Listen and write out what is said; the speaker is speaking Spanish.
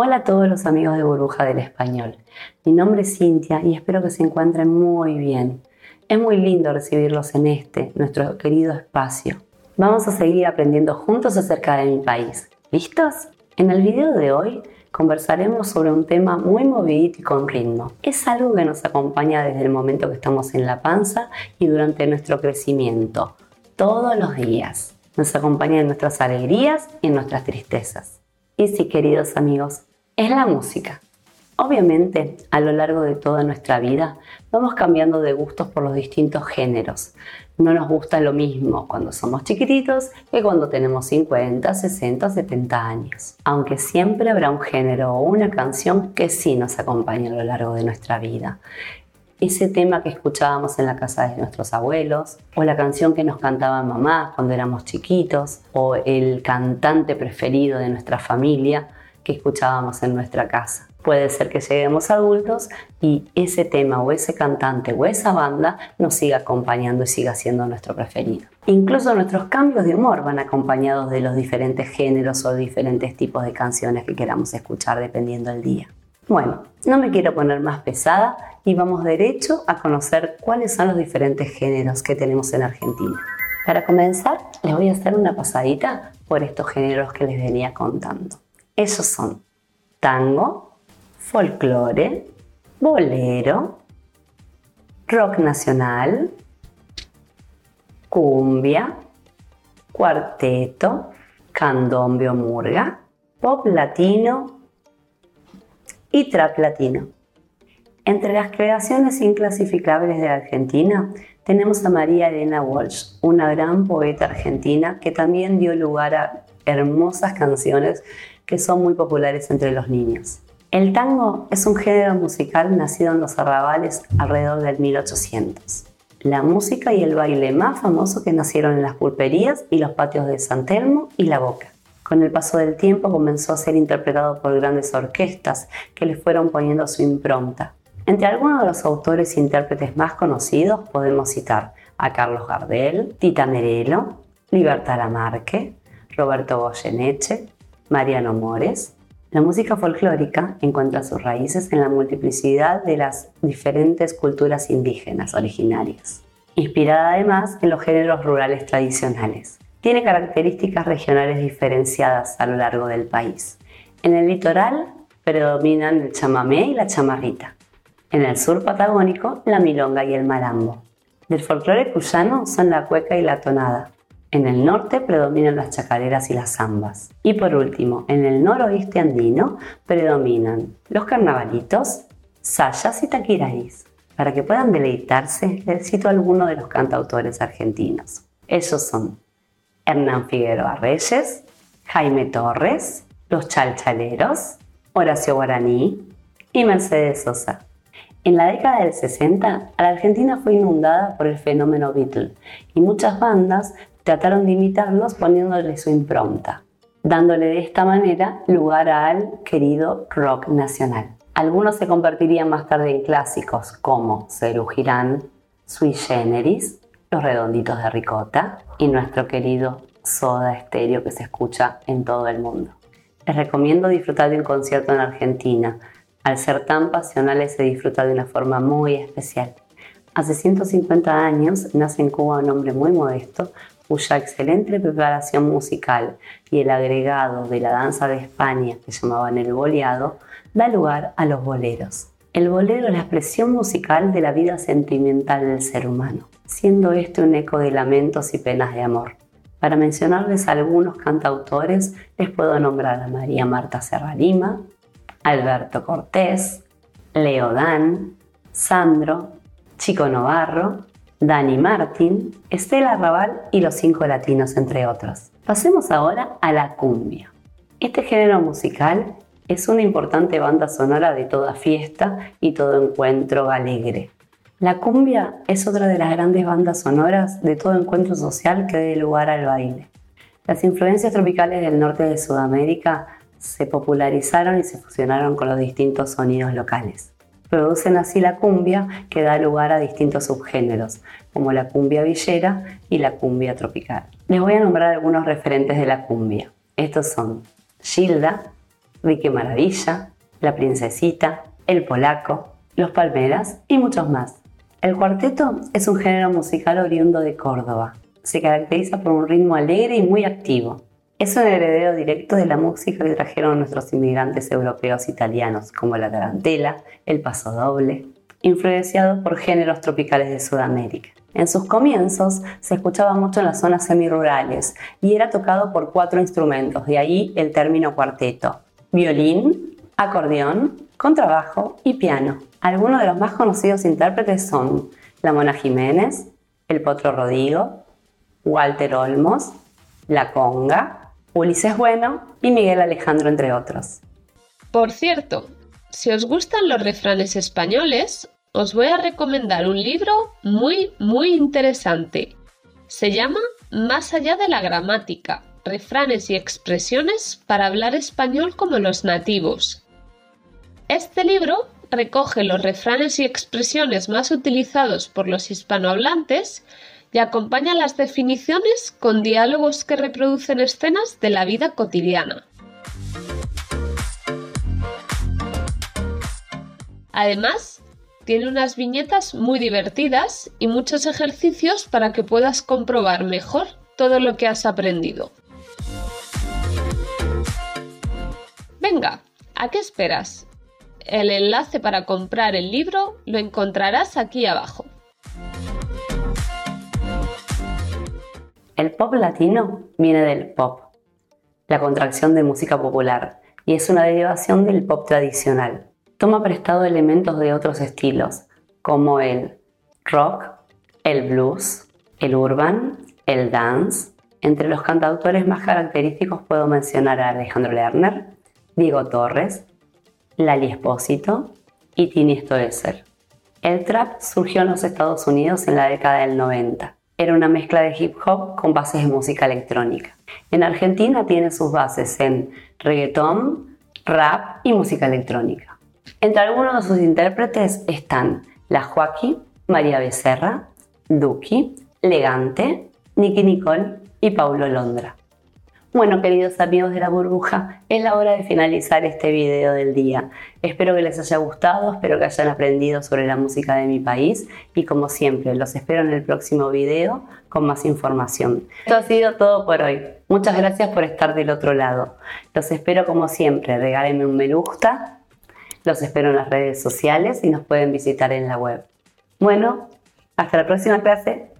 Hola a todos los amigos de Burbuja del Español. Mi nombre es Cintia y espero que se encuentren muy bien. Es muy lindo recibirlos en este, nuestro querido espacio. Vamos a seguir aprendiendo juntos acerca de mi país. ¿Listos? En el video de hoy conversaremos sobre un tema muy movidito y con ritmo. Es algo que nos acompaña desde el momento que estamos en la panza y durante nuestro crecimiento, todos los días. Nos acompaña en nuestras alegrías y en nuestras tristezas. Y sí, queridos amigos, es la música. Obviamente, a lo largo de toda nuestra vida vamos cambiando de gustos por los distintos géneros. No nos gusta lo mismo cuando somos chiquititos que cuando tenemos 50, 60, 70 años. Aunque siempre habrá un género o una canción que sí nos acompaña a lo largo de nuestra vida. Ese tema que escuchábamos en la casa de nuestros abuelos, o la canción que nos cantaba mamá cuando éramos chiquitos, o el cantante preferido de nuestra familia, escuchábamos en nuestra casa. Puede ser que lleguemos adultos y ese tema o ese cantante o esa banda nos siga acompañando y siga siendo nuestro preferido. Incluso nuestros cambios de humor van acompañados de los diferentes géneros o diferentes tipos de canciones que queramos escuchar dependiendo del día. Bueno, no me quiero poner más pesada y vamos derecho a conocer cuáles son los diferentes géneros que tenemos en Argentina. Para comenzar, les voy a hacer una pasadita por estos géneros que les venía contando. Esos son tango, folclore, bolero, rock nacional, cumbia, cuarteto, candombe o murga, pop latino y trap latino. Entre las creaciones inclasificables de Argentina tenemos a María Elena Walsh, una gran poeta argentina que también dio lugar a hermosas canciones que son muy populares entre los niños. El tango es un género musical nacido en los arrabales alrededor del 1800. La música y el baile más famoso que nacieron en las pulperías y los patios de San Telmo y La Boca. Con el paso del tiempo comenzó a ser interpretado por grandes orquestas que le fueron poniendo su impronta. Entre algunos de los autores e intérpretes más conocidos podemos citar a Carlos Gardel, Tita Merelo, Libertad Lamarque, Roberto Goyeneche, Mariano Mores. La música folclórica encuentra sus raíces en la multiplicidad de las diferentes culturas indígenas originarias, inspirada además en los géneros rurales tradicionales. Tiene características regionales diferenciadas a lo largo del país. En el litoral predominan el chamamé y la chamarrita. En el sur patagónico, la milonga y el marambo. Del folclore cuyano son la cueca y la tonada. En el norte predominan las chacareras y las zambas. Y por último, en el noroeste andino predominan los carnavalitos, sayas y taquiraís. Para que puedan deleitarse, les cito algunos de los cantautores argentinos. Ellos son Hernán Figueroa Reyes, Jaime Torres, Los Chalchaleros, Horacio Guaraní y Mercedes Sosa. En la década del 60, la Argentina fue inundada por el fenómeno Beatle y muchas bandas trataron de imitarlos poniéndole su impronta, dándole de esta manera lugar al querido rock nacional. Algunos se convertirían más tarde en clásicos como Cerú Girán, Sui Los Redonditos de Ricota y nuestro querido Soda Stereo que se escucha en todo el mundo. Les recomiendo disfrutar de un concierto en Argentina. Al ser tan pasionales se disfruta de una forma muy especial. Hace 150 años nace en Cuba un hombre muy modesto cuya excelente preparación musical y el agregado de la danza de España que llamaban el boleado da lugar a los boleros. El bolero es la expresión musical de la vida sentimental del ser humano, siendo este un eco de lamentos y penas de amor. Para mencionarles algunos cantautores, les puedo nombrar a María Marta Serra Lima, Alberto Cortés, Leo Dan, Sandro, Chico Novarro Dani Martin, Estela Raval y Los Cinco Latinos, entre otros. Pasemos ahora a la cumbia. Este género musical es una importante banda sonora de toda fiesta y todo encuentro alegre. La cumbia es otra de las grandes bandas sonoras de todo encuentro social que dé lugar al baile. Las influencias tropicales del norte de Sudamérica se popularizaron y se fusionaron con los distintos sonidos locales. Producen así la cumbia que da lugar a distintos subgéneros, como la cumbia villera y la cumbia tropical. Les voy a nombrar algunos referentes de la cumbia. Estos son Gilda, Rique Maravilla, La Princesita, El Polaco, Los Palmeras y muchos más. El cuarteto es un género musical oriundo de Córdoba. Se caracteriza por un ritmo alegre y muy activo. Es un heredero directo de la música que trajeron nuestros inmigrantes europeos italianos, como la tarantela, el pasodoble, influenciado por géneros tropicales de Sudamérica. En sus comienzos se escuchaba mucho en las zonas semirurales y era tocado por cuatro instrumentos, de ahí el término cuarteto, violín, acordeón, contrabajo y piano. Algunos de los más conocidos intérpretes son la Mona Jiménez, el Potro Rodrigo, Walter Olmos, La Conga, Ulises Bueno y Miguel Alejandro, entre otros. Por cierto, si os gustan los refranes españoles, os voy a recomendar un libro muy, muy interesante. Se llama Más allá de la gramática, refranes y expresiones para hablar español como los nativos. Este libro recoge los refranes y expresiones más utilizados por los hispanohablantes y acompaña las definiciones con diálogos que reproducen escenas de la vida cotidiana. Además, tiene unas viñetas muy divertidas y muchos ejercicios para que puedas comprobar mejor todo lo que has aprendido. Venga, ¿a qué esperas? El enlace para comprar el libro lo encontrarás aquí abajo. El pop latino viene del pop, la contracción de música popular, y es una derivación del pop tradicional. Toma prestado elementos de otros estilos, como el rock, el blues, el urban, el dance. Entre los cantautores más característicos puedo mencionar a Alejandro Lerner, Diego Torres, Lali Espósito y Tini Stoesser. El trap surgió en los Estados Unidos en la década del 90. Era una mezcla de hip hop con bases de música electrónica. En Argentina tiene sus bases en reggaetón, rap y música electrónica. Entre algunos de sus intérpretes están La Joaquín, María Becerra, Duki, Legante, Nicky Nicole y Paulo Londra. Bueno, queridos amigos de la burbuja, es la hora de finalizar este video del día. Espero que les haya gustado, espero que hayan aprendido sobre la música de mi país y como siempre, los espero en el próximo video con más información. Esto ha sido todo por hoy. Muchas gracias por estar del otro lado. Los espero como siempre, regálenme un me gusta, los espero en las redes sociales y nos pueden visitar en la web. Bueno, hasta la próxima clase.